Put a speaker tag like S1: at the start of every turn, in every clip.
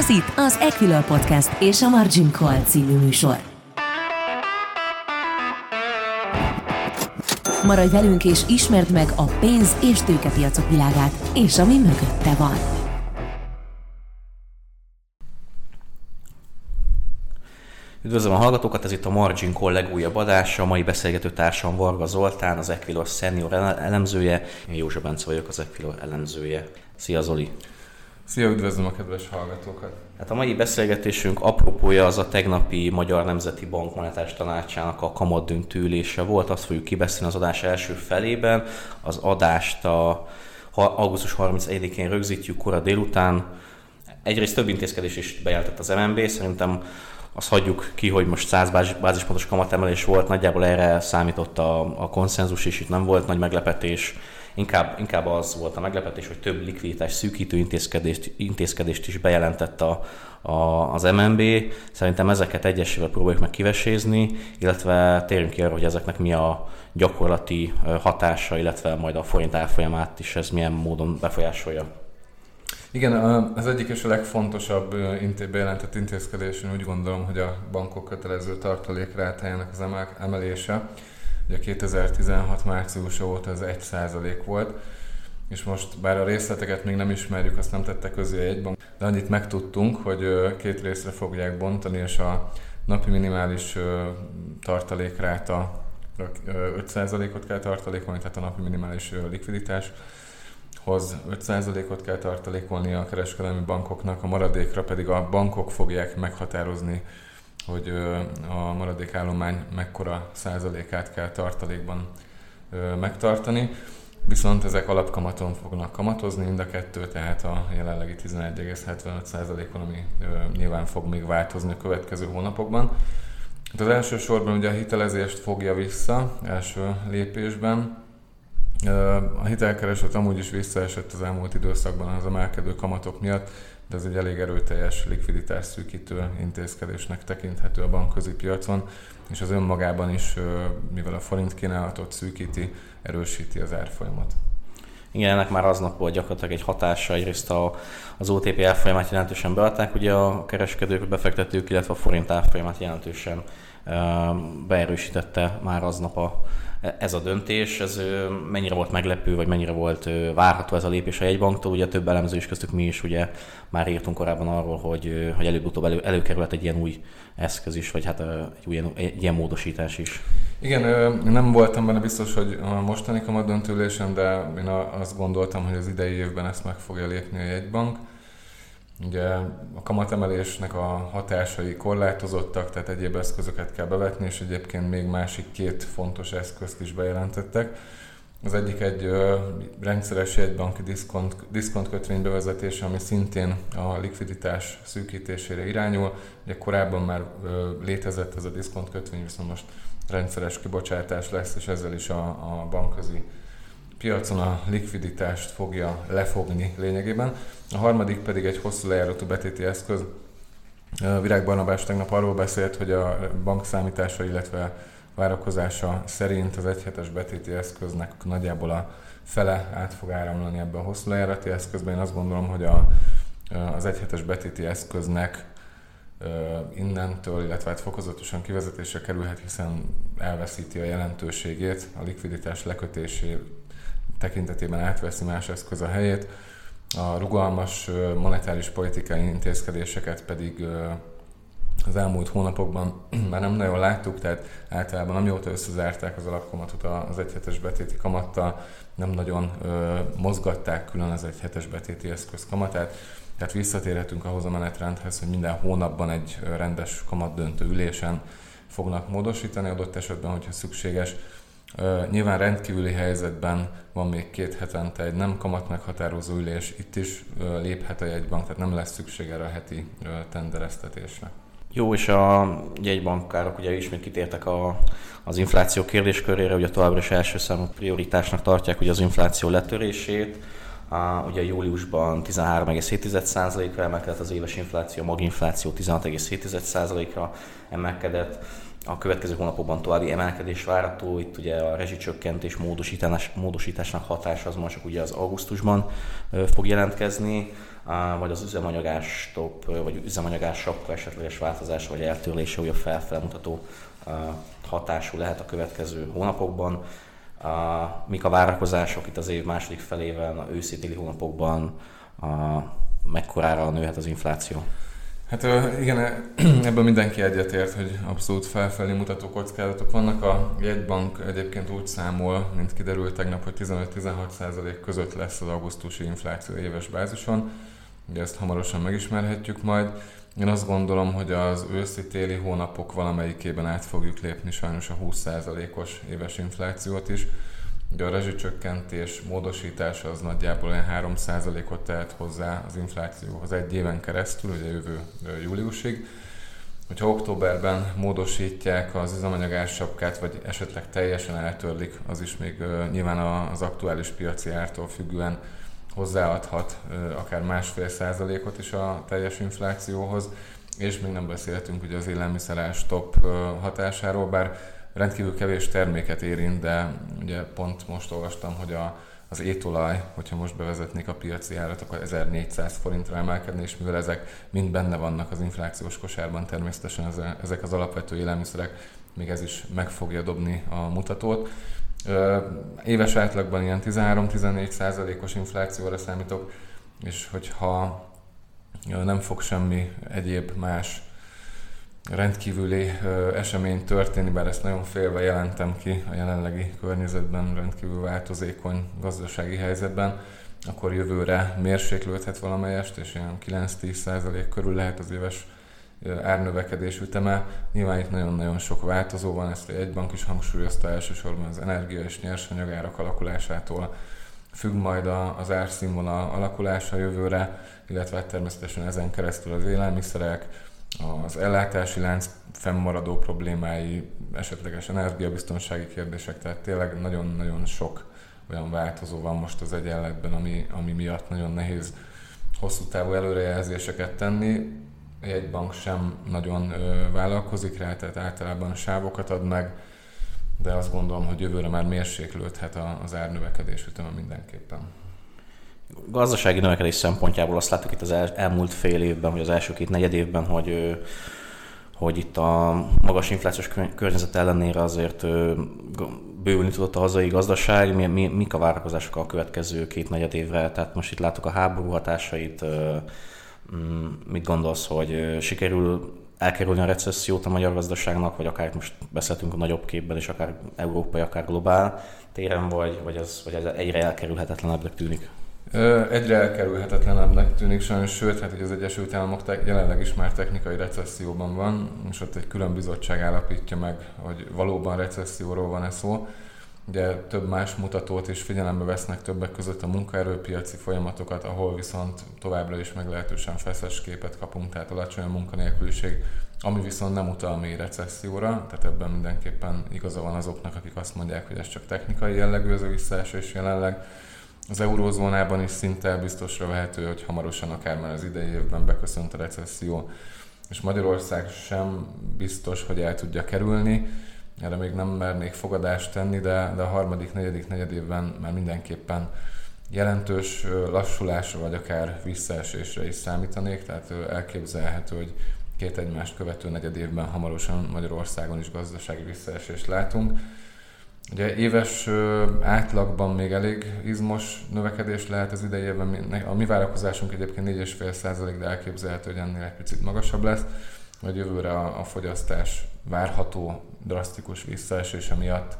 S1: Ez itt az Equilor Podcast és a Margin Call című műsor. Maradj velünk és ismerd meg a pénz- és tőkepiacok világát, és ami mögötte van.
S2: Üdvözlöm a hallgatókat, ez itt a Margin Call legújabb adása. A mai beszélgető társam Varga Zoltán, az Equilor senior elemzője. Én Józsa Bence vagyok, az Equilor elemzője. Szia Zoli!
S3: Szia, üdvözlöm a kedves hallgatókat!
S2: Hát a mai beszélgetésünk apropója az a tegnapi Magyar Nemzeti Bank Monetáris Tanácsának a kamat döntőülése volt, azt fogjuk kibeszélni az adás első felében. Az adást a augusztus 31-én rögzítjük kora délután. Egyrészt több intézkedés is bejelentett az MNB, szerintem azt hagyjuk ki, hogy most 100 bázispontos kamatemelés volt, nagyjából erre számított a, a konszenzus is, itt nem volt nagy meglepetés. Inkább, inkább az volt a meglepetés, hogy több likviditás szűkítő intézkedést, intézkedést is bejelentett a, a, az MNB. Szerintem ezeket egyesével próbáljuk meg kivesézni, illetve térjünk ki arra, hogy ezeknek mi a gyakorlati hatása, illetve majd a forint árfolyamát is ez milyen módon befolyásolja.
S3: Igen, az egyik és a legfontosabb bejelentett intézkedés, én úgy gondolom, hogy a bankok kötelező tartalékrátájának az emelése. Ugye 2016 márciusa óta ez 1% volt, és most bár a részleteket még nem ismerjük, azt nem tette közé egy bank, de annyit megtudtunk, hogy két részre fogják bontani, és a napi minimális tartalékráta 5%-ot kell tartalékolni, tehát a napi minimális likviditás hoz 5%-ot kell tartalékolni a kereskedelmi bankoknak, a maradékra pedig a bankok fogják meghatározni, hogy a maradékállomány mekkora százalékát kell tartalékban megtartani. Viszont ezek alapkamaton fognak kamatozni, mind a kettő, tehát a jelenlegi 11,75%-on, ami nyilván fog még változni a következő hónapokban. Az első sorban ugye a hitelezést fogja vissza első lépésben, a hitelkereslet amúgy is visszaesett az elmúlt időszakban az emelkedő kamatok miatt, de ez egy elég erőteljes likviditás szűkítő intézkedésnek tekinthető a bankközi piacon, és az önmagában is, mivel a forint kínálatot szűkíti, erősíti az árfolyamot.
S2: Igen, ennek már aznap volt gyakorlatilag egy hatása, egyrészt a, az OTP árfolyamát jelentősen beadták, ugye a kereskedők, befektetők, illetve a forint árfolyamát jelentősen beerősítette már aznap a, ez a döntés, ez mennyire volt meglepő, vagy mennyire volt várható ez a lépés a jegybanktól. Ugye több elemző is köztük mi is ugye már írtunk korábban arról, hogy, hogy előbb-utóbb elő, előkerült egy ilyen új eszköz is, vagy hát egy, új, egy ilyen módosítás is.
S3: Igen, nem voltam benne biztos, hogy a mostani kamat döntőlésen, de én azt gondoltam, hogy az idei évben ezt meg fogja lépni a jegybank. Ugye a kamatemelésnek a hatásai korlátozottak, tehát egyéb eszközöket kell bevetni, és egyébként még másik két fontos eszközt is bejelentettek. Az egyik egy ö, rendszeres jegybanki diszkont, kötvény bevezetése, ami szintén a likviditás szűkítésére irányul. Ugye korábban már ö, létezett ez a diszkont kötvény, viszont most rendszeres kibocsátás lesz, és ezzel is a, a bankközi piacon a likviditást fogja lefogni lényegében. A harmadik pedig egy hosszú lejáratú betéti eszköz. Virág Barnabás tegnap arról beszélt, hogy a bank számítása, illetve várakozása szerint az egyhetes betéti eszköznek nagyjából a fele át fog áramlani ebbe a hosszú lejárati eszközbe. Én azt gondolom, hogy a, az egyhetes betéti eszköznek innentől, illetve hát fokozatosan kivezetésre kerülhet, hiszen elveszíti a jelentőségét, a likviditás lekötésé tekintetében átveszi más eszköz a helyét, a rugalmas monetáris politikai intézkedéseket pedig az elmúlt hónapokban már nem nagyon láttuk, tehát általában amióta összezárták az alapkamatot az egyhetes betéti kamattal, nem nagyon ö, mozgatták külön az egyhetes betéti eszköz kamatát, tehát visszatérhetünk ahhoz a menetrendhez, hogy minden hónapban egy rendes kamatdöntő ülésen fognak módosítani, adott esetben, hogyha szükséges, Nyilván rendkívüli helyzetben van még két hetente egy nem kamat meghatározó ülés, itt is léphet a jegybank, tehát nem lesz szükség erre a heti tendereztetésre.
S2: Jó, és a jegybankárok ugye ismét kitértek a, az infláció kérdéskörére, ugye továbbra is első számú prioritásnak tartják ugye az infláció letörését. A, ugye júliusban 13,7%-ra emelkedett az éves infláció, maginfláció 16,7%-ra emelkedett a következő hónapokban további emelkedés várható, itt ugye a rezsicsökkentés módosítás, módosításnak hatása az most ugye az augusztusban fog jelentkezni. vagy az üzemanyagás stop, vagy üzemanyagás sapka esetleges változás, vagy eltörlése újabb felfelé mutató hatású lehet a következő hónapokban. Mik a várakozások itt az év második felében, a őszi hónapokban, mekkorára nőhet az infláció?
S3: Hát igen, ebben mindenki egyetért, hogy abszolút felfelé mutató kockázatok vannak. A jegybank egyébként úgy számol, mint kiderült tegnap, hogy 15-16% között lesz az augusztusi infláció éves bázison. Ugye ezt hamarosan megismerhetjük majd. Én azt gondolom, hogy az őszi-téli hónapok valamelyikében át fogjuk lépni sajnos a 20%-os éves inflációt is. Ugye a rezsicsökkentés módosítása az nagyjából olyan 3%-ot tehet hozzá az inflációhoz egy éven keresztül, ugye jövő júliusig. Hogyha októberben módosítják az üzemanyagás sapkát, vagy esetleg teljesen eltörlik, az is még nyilván az aktuális piaci ártól függően hozzáadhat akár másfél százalékot is a teljes inflációhoz, és még nem beszéltünk ugye az élelmiszerás top hatásáról, bár rendkívül kevés terméket érint, de ugye pont most olvastam, hogy a, az étolaj, hogyha most bevezetnék a piaci árat, akkor 1400 forintra emelkedni, és mivel ezek mind benne vannak az inflációs kosárban, természetesen ezek az alapvető élelmiszerek, még ez is meg fogja dobni a mutatót. Éves átlagban ilyen 13-14 százalékos inflációra számítok, és hogyha nem fog semmi egyéb más rendkívüli esemény történni, bár ezt nagyon félve jelentem ki a jelenlegi környezetben, rendkívül változékony gazdasági helyzetben, akkor jövőre mérséklődhet valamelyest, és ilyen 9-10 százalék körül lehet az éves árnövekedés üteme. Nyilván itt nagyon-nagyon sok változó van, ezt egy bank is hangsúlyozta elsősorban az energia és nyersanyagárak alakulásától függ majd az árszínvonal alakulása jövőre, illetve természetesen ezen keresztül az élelmiszerek, az ellátási lánc fennmaradó problémái, esetleges energiabiztonsági kérdések, tehát tényleg nagyon-nagyon sok olyan változó van most az egyenletben, ami, ami miatt nagyon nehéz hosszú távú előrejelzéseket tenni egy bank sem nagyon vállalkozik rá, tehát általában sávokat ad meg, de azt gondolom, hogy jövőre már mérséklődhet az árnövekedés üteme mindenképpen.
S2: Gazdasági növekedés szempontjából azt láttuk itt az el, elmúlt fél évben, vagy az első két negyed évben, hogy hogy itt a magas inflációs környezet ellenére azért bővülni tudott a hazai gazdaság, mi, mi, mik a várakozások a következő két negyed évre, tehát most itt látok a háború hatásait, Mm, mit gondolsz, hogy sikerül elkerülni a recessziót a magyar gazdaságnak, vagy akár most beszéltünk a nagyobb képben, és akár európai, akár globál téren, vagy, vagy, ez, vagy ez egyre elkerülhetetlenebbnek tűnik?
S3: Egyre elkerülhetetlenebbnek tűnik sajnos, sőt, hát hogy az Egyesült Államok jelenleg is már technikai recesszióban van, és ott egy külön bizottság állapítja meg, hogy valóban recesszióról van-e szó. Ugye több más mutatót is figyelembe vesznek többek között a munkaerőpiaci folyamatokat, ahol viszont továbbra is meglehetősen feszes képet kapunk, tehát alacsony a munkanélküliség, ami viszont nem utal mély recesszióra, tehát ebben mindenképpen igaza van azoknak, akik azt mondják, hogy ez csak technikai jellegű ez a visszaesés jelenleg. Az eurózónában is szinte biztosra vehető, hogy hamarosan akár már az idei évben beköszönt a recesszió, és Magyarország sem biztos, hogy el tudja kerülni. Erre még nem mernék fogadást tenni, de, de a harmadik, negyedik, negyed évben már mindenképpen jelentős lassulásra, vagy akár visszaesésre is számítanék, tehát elképzelhető, hogy két egymást követő negyed évben hamarosan Magyarországon is gazdasági visszaesést látunk. Ugye éves átlagban még elég izmos növekedés lehet az idejében. A mi várakozásunk egyébként 4,5 de elképzelhető, hogy ennél egy picit magasabb lesz hogy jövőre a, a fogyasztás várható drasztikus visszaesése miatt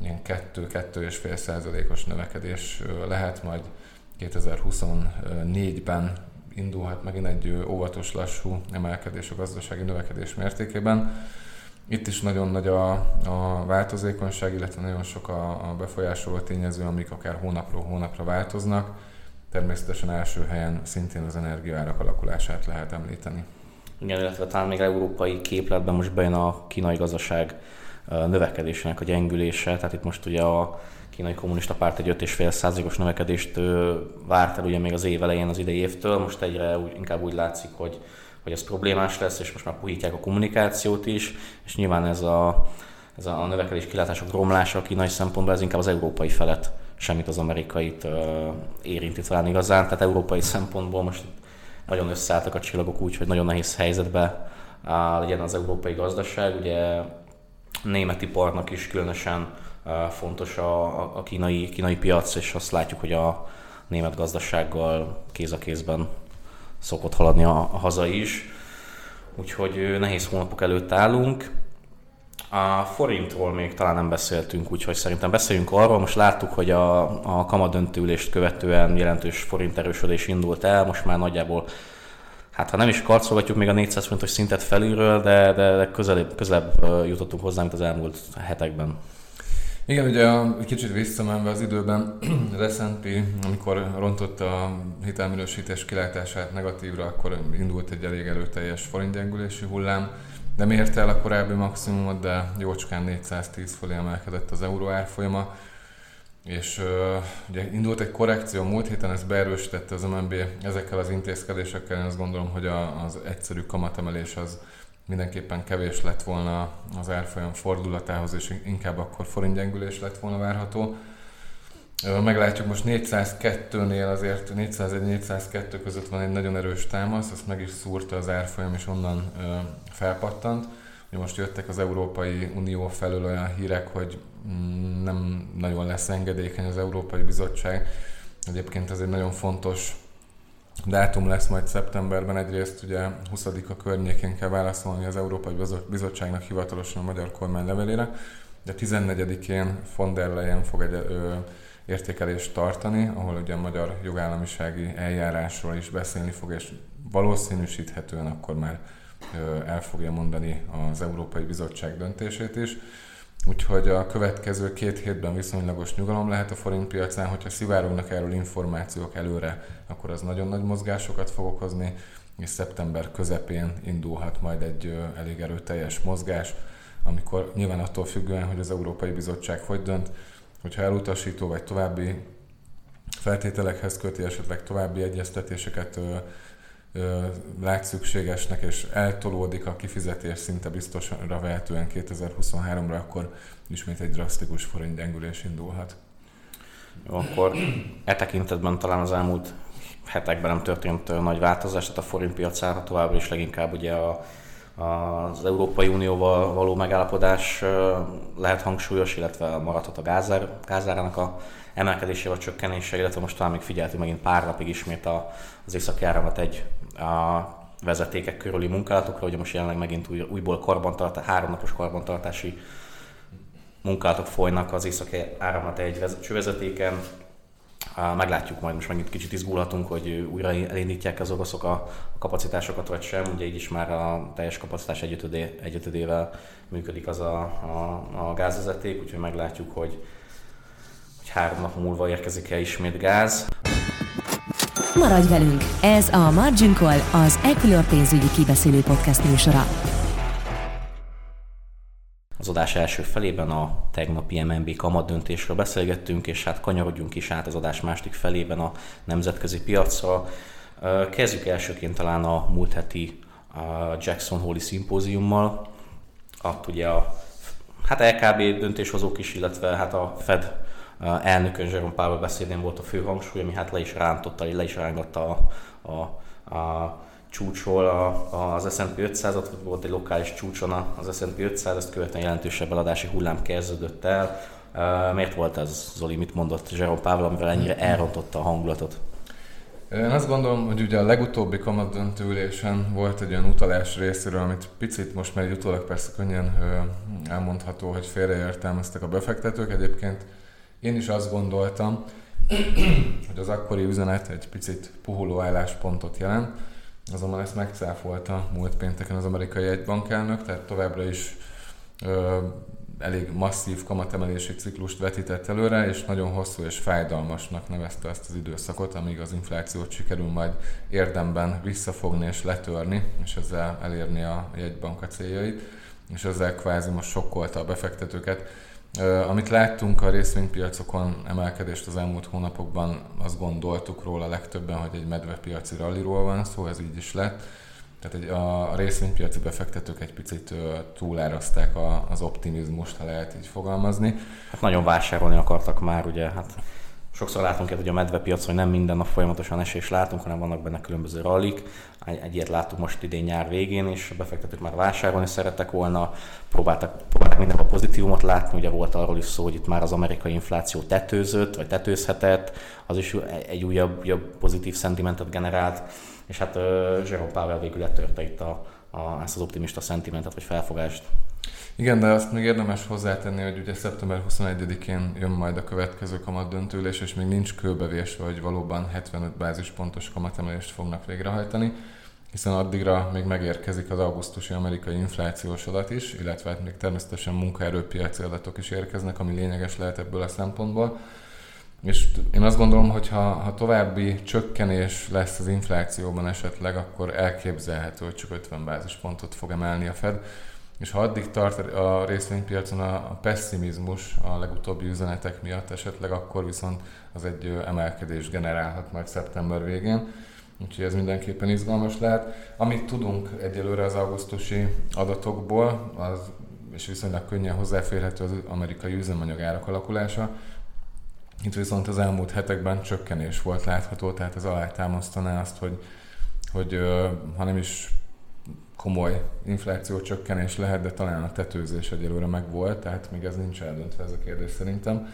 S3: ilyen 2-2,5 százalékos növekedés lehet, majd 2024-ben indulhat megint egy óvatos, lassú emelkedés a gazdasági növekedés mértékében. Itt is nagyon nagy a, a változékonyság, illetve nagyon sok a, a befolyásoló tényező, amik akár hónapról hónapra változnak. Természetesen első helyen szintén az energiaárak alakulását lehet említeni.
S2: Igen, illetve talán még európai képletben most bejön a kínai gazdaság növekedésének a gyengülése, tehát itt most ugye a kínai kommunista párt egy 5,5 százalékos növekedést várt el ugye még az év elején az idei évtől, most egyre úgy, inkább úgy látszik, hogy, hogy ez problémás lesz, és most már puhítják a kommunikációt is, és nyilván ez a, ez a növekedés kilátások romlása a kínai szempontból, ez inkább az európai felet semmit az amerikait érinti talán igazán. Tehát európai szempontból most nagyon összeálltak a csillagok úgy, hogy nagyon nehéz helyzetbe legyen az európai gazdaság. Ugye német iparnak is különösen fontos a, a kínai, kínai piac, és azt látjuk, hogy a német gazdasággal kéz a kézben szokott haladni a, a haza is. Úgyhogy nehéz hónapok előtt állunk. A forintról még talán nem beszéltünk, úgyhogy szerintem beszéljünk arról. Most láttuk, hogy a, a kamadöntőülést követően jelentős forint erősödés indult el, most már nagyjából hát ha nem is karcolgatjuk még a 400 forintos szintet felülről, de, de közelebb, közelebb jutottunk hozzá, mint az elmúlt hetekben.
S3: Igen, ugye a, kicsit visszamenve az időben, S&P, amikor rontotta a hitelminősítés kilátását negatívra, akkor indult egy elég erőteljes forintgyengülési hullám. Nem érte el a korábbi maximumot, de jócskán 410 fölé emelkedett az euró árfolyama. És uh, ugye indult egy korrekció múlt héten, ezt beerősítette az MNB ezekkel az intézkedésekkel. Én azt gondolom, hogy a, az egyszerű kamatemelés az mindenképpen kevés lett volna az árfolyam fordulatához, és inkább akkor forintgyengülés lett volna várható. Meglátjuk most 402-nél azért 401-402 között van egy nagyon erős támasz, azt meg is szúrta az árfolyam, és onnan felpattant. Ugye most jöttek az Európai Unió felől olyan hírek, hogy mm, nem nagyon lesz engedékeny az Európai Bizottság. Egyébként ez egy nagyon fontos dátum lesz majd szeptemberben. Egyrészt ugye 20-a környékén kell válaszolni az Európai Bizottságnak hivatalosan a magyar kormány levelére, de 14-én von der Leyen fog egy ö, értékelést tartani, ahol ugye a magyar jogállamisági eljárásról is beszélni fog, és valószínűsíthetően akkor már el fogja mondani az Európai Bizottság döntését is. Úgyhogy a következő két hétben viszonylagos nyugalom lehet a forint piacán, hogyha szivárognak erről információk előre, akkor az nagyon nagy mozgásokat fog okozni, és szeptember közepén indulhat majd egy elég erőteljes mozgás, amikor nyilván attól függően, hogy az Európai Bizottság hogy dönt, hogyha elutasító vagy további feltételekhez köti, esetleg további egyeztetéseket lát szükségesnek, és eltolódik a kifizetés szinte biztosra vehetően 2023-ra, akkor ismét egy drasztikus forint gyengülés indulhat.
S2: Jó, akkor e tekintetben talán az elmúlt hetekben nem történt nagy változás, tehát a forint piacára továbbra is leginkább ugye a, az Európai Unióval való megállapodás lehet hangsúlyos, illetve maradhat a gázár, gázárának a emelkedése vagy csökkenése, illetve most talán még figyeltünk megint pár napig ismét az északi áramat egy a vezetékek körüli munkálatokra, ugye most jelenleg megint új, újból karbantartás, háromnapos karbantartási munkálatok folynak az északi áramlat egy csővezetéken. Meglátjuk majd, most megint kicsit izgulhatunk, hogy újra elindítják az oroszok a kapacitásokat, vagy sem. Ugye így is már a teljes kapacitás egyötödé, egyötödével működik az a, a, a gázvezeték, úgyhogy meglátjuk, hogy három nap múlva érkezik el ismét gáz.
S1: Maradj velünk! Ez a Margin Call, az Equilor pénzügyi kibeszélő podcast műsora.
S2: Az adás első felében a tegnapi MNB kamat döntésről beszélgettünk, és hát kanyarodjunk is át az adás második felében a nemzetközi piacra. Kezdjük elsőként talán a múlt heti Jackson Hole-i szimpóziummal. Ott ugye a hát LKB döntéshozók is, illetve hát a Fed elnökön Jerome Powell beszédén volt a fő hangsúly, ami hát le is rántotta, le is rángatta a, a, a csúcsról az S&P 500-at, volt egy lokális csúcson az S&P 500, ezt követően jelentősebb eladási hullám kezdődött el. Miért volt ez, Zoli, mit mondott Jerome Powell, amivel ennyire elrontotta a hangulatot?
S3: Én azt gondolom, hogy ugye a legutóbbi kamat ülésen volt egy olyan utalás részéről, amit picit most már utólag persze könnyen elmondható, hogy félreértelmeztek a befektetők. Egyébként én is azt gondoltam, hogy az akkori üzenet egy picit puhuló álláspontot jelent, azonban ezt megcáfolta múlt pénteken az amerikai egybankelnök, tehát továbbra is ö, elég masszív kamatemelési ciklust vetített előre, és nagyon hosszú és fájdalmasnak nevezte ezt az időszakot, amíg az inflációt sikerül majd érdemben visszafogni és letörni, és ezzel elérni a jegybanka céljait, és ezzel kvázi most sokkolta a befektetőket. Amit láttunk a részvénypiacokon emelkedést az elmúlt hónapokban, azt gondoltuk róla legtöbben, hogy egy medvepiaci ralliról van szó, ez így is lett. Tehát egy, a, részvénypiaci befektetők egy picit túláraszták a, az optimizmust, ha lehet így fogalmazni.
S2: Hát nagyon vásárolni akartak már, ugye, hát sokszor látunk hogy a medvepiacon, hogy nem minden nap folyamatosan esés látunk, hanem vannak benne különböző rallik. Egy ilyet láttuk most idén nyár végén, és a befektetők már vásárolni szerettek volna, próbáltak, próbáltak minden a pozitívumot látni, ugye volt arról is szó, hogy itt már az amerikai infláció tetőzött, vagy tetőzhetett, az is egy újabb, újabb pozitív szentimentet generált, és hát uh, Jerome Powell végül letörte itt a, a, ezt az optimista szentimentet, vagy felfogást.
S3: Igen, de azt még érdemes hozzátenni, hogy ugye szeptember 21-én jön majd a következő kamat döntőlés, és még nincs kőbevésve, hogy valóban 75 bázispontos kamatemelést fognak végrehajtani, hiszen addigra még megérkezik az augusztusi amerikai inflációs adat is, illetve hát még természetesen munkaerőpiaci adatok is érkeznek, ami lényeges lehet ebből a szempontból. És én azt gondolom, hogy ha, ha további csökkenés lesz az inflációban esetleg, akkor elképzelhető, hogy csak 50 bázispontot fog emelni a Fed és ha addig tart a részvénypiacon a pessimizmus a legutóbbi üzenetek miatt esetleg, akkor viszont az egy emelkedés generálhat majd szeptember végén. Úgyhogy ez mindenképpen izgalmas lehet. Amit tudunk egyelőre az augusztusi adatokból, az, és viszonylag könnyen hozzáférhető az amerikai üzemanyagárak alakulása, itt viszont az elmúlt hetekben csökkenés volt látható, tehát ez alátámasztaná azt, hogy, hogy ha nem is komoly infláció csökkenés lehet, de talán a tetőzés egyelőre megvolt, tehát még ez nincs eldöntve ez a kérdés szerintem.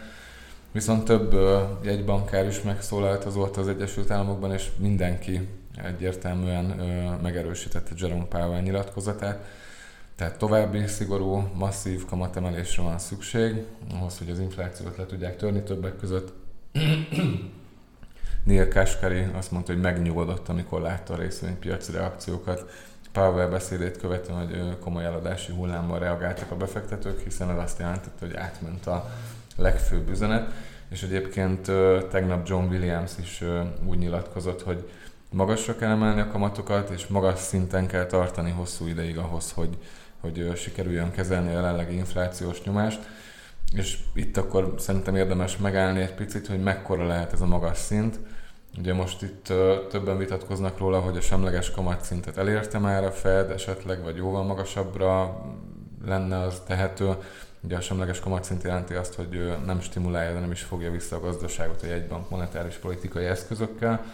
S3: Viszont több jegybankár is megszólalt az volt az Egyesült Államokban, és mindenki egyértelműen megerősítette Jerome Powell nyilatkozatát. Tehát további szigorú, masszív kamatemelésre van szükség, ahhoz, hogy az inflációt le tudják törni többek között. Neil Kashkari azt mondta, hogy megnyugodott, amikor látta a részvénypiaci reakciókat, Powell beszédét követően, hogy komoly eladási hullámmal reagáltak a befektetők, hiszen ez azt jelentette, hogy átment a legfőbb üzenet. És egyébként tegnap John Williams is úgy nyilatkozott, hogy magasra kell emelni a kamatokat, és magas szinten kell tartani hosszú ideig ahhoz, hogy, hogy sikerüljön kezelni a jelenlegi inflációs nyomást. És itt akkor szerintem érdemes megállni egy picit, hogy mekkora lehet ez a magas szint Ugye most itt többen vitatkoznak róla, hogy a semleges kamatszintet elérte már a Fed esetleg, vagy jóval magasabbra lenne az tehető. Ugye a semleges kamatszint jelenti azt, hogy nem stimulálja, de nem is fogja vissza a gazdaságot a jegybank monetáris politikai eszközökkel.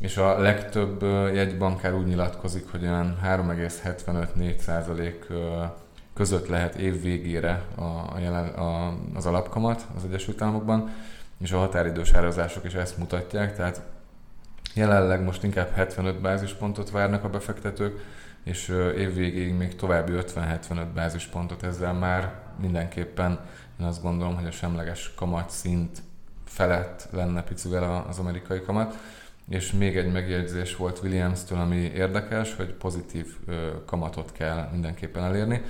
S3: És a legtöbb jegybankár úgy nyilatkozik, hogy olyan 3,75-4% között lehet év végére a, a a, az alapkamat az Egyesült Államokban és a határidős árazások is ezt mutatják, tehát jelenleg most inkább 75 bázispontot várnak a befektetők, és évvégéig még további 50-75 bázispontot, ezzel már mindenképpen én azt gondolom, hogy a semleges kamat szint felett lenne picivel az amerikai kamat. És még egy megjegyzés volt Williams-től, ami érdekes, hogy pozitív kamatot kell mindenképpen elérni.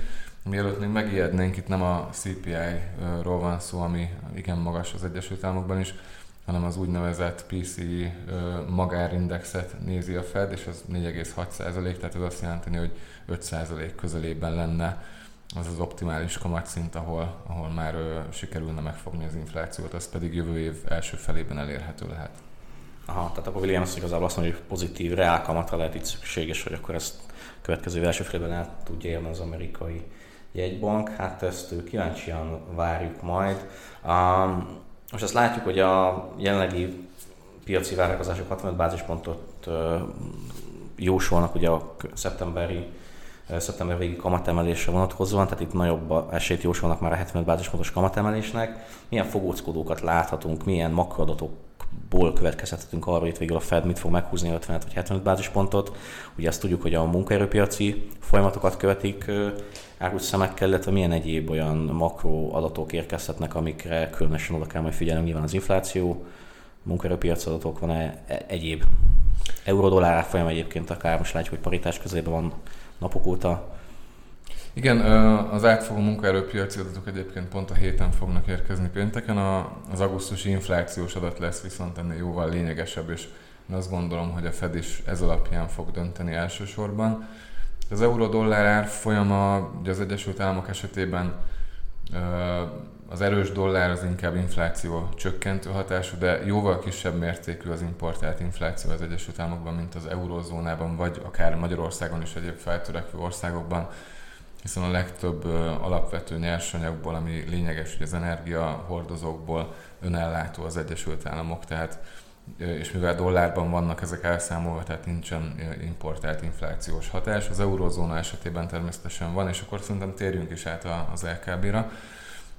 S3: Mielőtt még megijednénk, itt nem a CPI-ról van szó, ami igen magas az Egyesült Államokban is, hanem az úgynevezett PCI magárindexet nézi a Fed, és az 4,6 tehát ez azt jelenti, hogy 5% közelében lenne az az optimális kamatszint, ahol, ahol már sikerülne megfogni az inflációt, az pedig jövő év első felében elérhető lehet.
S2: Aha, tehát akkor Williams igazából azt mondja, hogy pozitív reál kamatra lehet itt szükséges, hogy akkor ezt következő első felében el tudja érni az amerikai jegybank, hát ezt kíváncsian várjuk majd. Um, most azt látjuk, hogy a jelenlegi piaci várakozások 65 bázispontot uh, jósolnak ugye a szeptemberi szeptember végi kamatemelésre vonatkozóan, tehát itt nagyobb esélyt jósolnak már a 75% bázispontos kamatemelésnek. Milyen fogóckodókat láthatunk, milyen makroadatokból következhetünk arra, hogy végül a Fed mit fog meghúzni 55 vagy 75 bázispontot. Ugye azt tudjuk, hogy a munkaerőpiaci folyamatokat követik árus szemekkel, illetve milyen egyéb olyan makro adatok érkezhetnek, amikre különösen oda kell majd figyelni, nyilván az infláció, munkaerőpiac adatok, van-e e, egyéb euró-dollár árfolyam egyébként akár most látjuk, hogy paritás közében van napok óta.
S3: Igen, az átfogó munkaerőpiaci adatok egyébként pont a héten fognak érkezni pénteken. Az augusztusi inflációs adat lesz viszont ennél jóval lényegesebb, és én azt gondolom, hogy a Fed is ez alapján fog dönteni elsősorban. Az euró-dollár árfolyama ugye az Egyesült Államok esetében az erős dollár az inkább infláció csökkentő hatású, de jóval kisebb mértékű az importált infláció az Egyesült Államokban, mint az eurózónában, vagy akár Magyarországon is egyéb feltörekvő országokban. Hiszen a legtöbb alapvető nyersanyagból, ami lényeges, hogy az energiahordozókból önellátó az Egyesült Államok, tehát és mivel dollárban vannak ezek elszámolva, tehát nincsen importált inflációs hatás, az eurozóna esetében természetesen van, és akkor szerintem térjünk is át az LKB-ra.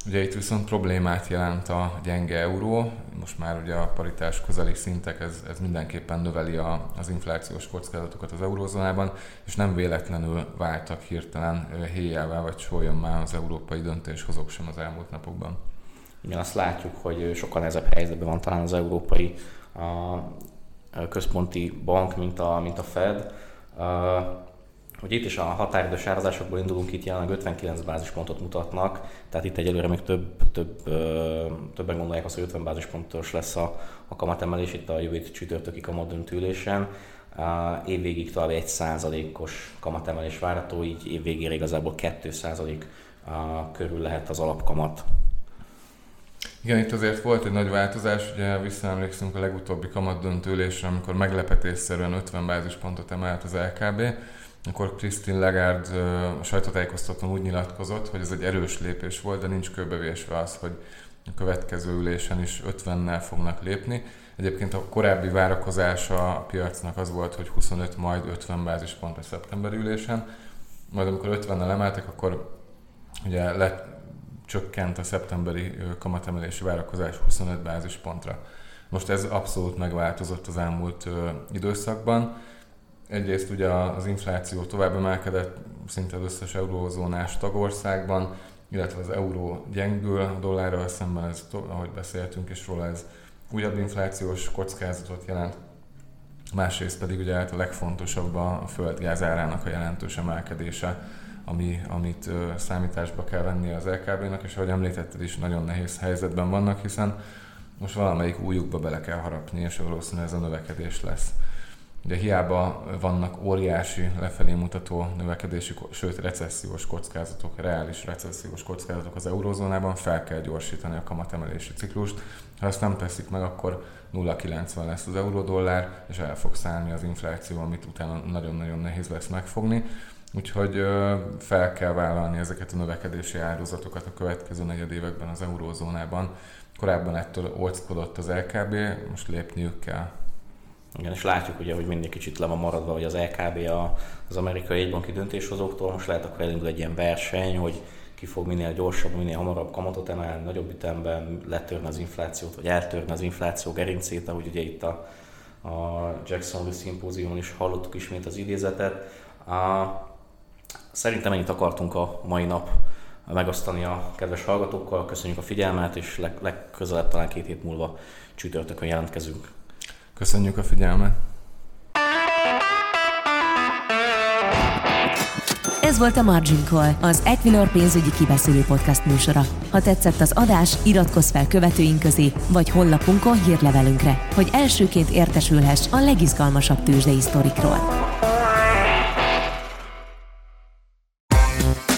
S3: Ugye itt viszont problémát jelent a gyenge euró, most már ugye a paritás közeli szintek, ez, ez mindenképpen növeli a, az inflációs kockázatokat az eurózónában, és nem véletlenül váltak hirtelen héjává vagy sólyommá az európai döntéshozók sem az elmúlt napokban.
S2: Igen, azt látjuk, hogy sokkal nehezebb helyzetben van talán az európai a központi bank, mint a, mint a Fed. Hogy itt is a határidős árazásokból indulunk, itt jelenleg 59 bázispontot mutatnak, tehát itt egyelőre még több, több, többen gondolják azt, hogy 50 bázispontos lesz a, a kamatemelés itt a jövő csütörtöki kamadöntülésen. Évvégig tovább egy százalékos kamatemelés várható, így évvégére igazából 2 százalék körül lehet az alapkamat.
S3: Igen, itt azért volt egy nagy változás, ugye visszaemlékszünk a legutóbbi kamatdöntőlésre, amikor meglepetésszerűen 50 bázispontot emelt az LKB, akkor Christine Lagarde a sajtótájékoztatón úgy nyilatkozott, hogy ez egy erős lépés volt, de nincs köbevésve az, hogy a következő ülésen is 50-nel fognak lépni. Egyébként a korábbi várakozása a piacnak az volt, hogy 25, majd 50 bázispont a szeptemberi ülésen. Majd amikor 50-nel emeltek, akkor ugye lett, csökkent a szeptemberi kamatemelési várakozás 25 bázispontra. Most ez abszolút megváltozott az elmúlt időszakban. Egyrészt ugye az infláció tovább emelkedett szinte az összes eurózónás tagországban, illetve az euró gyengül a dollárral szemben, ez, ahogy beszéltünk is róla, ez újabb inflációs kockázatot jelent. Másrészt pedig ugye hát a legfontosabb a földgáz árának a jelentős emelkedése, ami, amit számításba kell venni az LKB-nak, és ahogy említetted is, nagyon nehéz helyzetben vannak, hiszen most valamelyik újukba bele kell harapni, és valószínűleg ez a növekedés lesz. Ugye hiába vannak óriási lefelé mutató növekedési, sőt recessziós kockázatok, reális recessziós kockázatok az eurózónában, fel kell gyorsítani a kamatemelési ciklust. Ha ezt nem teszik meg, akkor 0,90 lesz az euró-dollár, és el fog szállni az infláció, amit utána nagyon-nagyon nehéz lesz megfogni. Úgyhogy fel kell vállalni ezeket a növekedési áldozatokat a következő negyedévekben az eurózónában. Korábban ettől olckodott az LKB, most lépniük kell.
S2: Igen, és látjuk ugye, hogy mindig kicsit le van maradva, hogy az LKB a, az amerikai egybanki döntéshozóktól, most lehet akkor elindul egy ilyen verseny, hogy ki fog minél gyorsabb, minél hamarabb kamatot emelni, nagyobb ütemben letörni az inflációt, vagy eltörni az infláció gerincét, ahogy ugye itt a, a Jacksonville szimpóziumon is hallottuk ismét az idézetet. A, szerintem ennyit akartunk a mai nap megosztani a kedves hallgatókkal. Köszönjük a figyelmet, és leg, legközelebb talán két hét múlva csütörtökön jelentkezünk.
S3: Köszönjük a figyelmet!
S1: Ez volt a Margin Call, az Equilor pénzügyi kibeszélő podcast műsora. Ha tetszett az adás, iratkozz fel követőink közé, vagy honlapunkon hírlevelünkre, hogy elsőként értesülhess a legizgalmasabb tőzsdei sztorikról.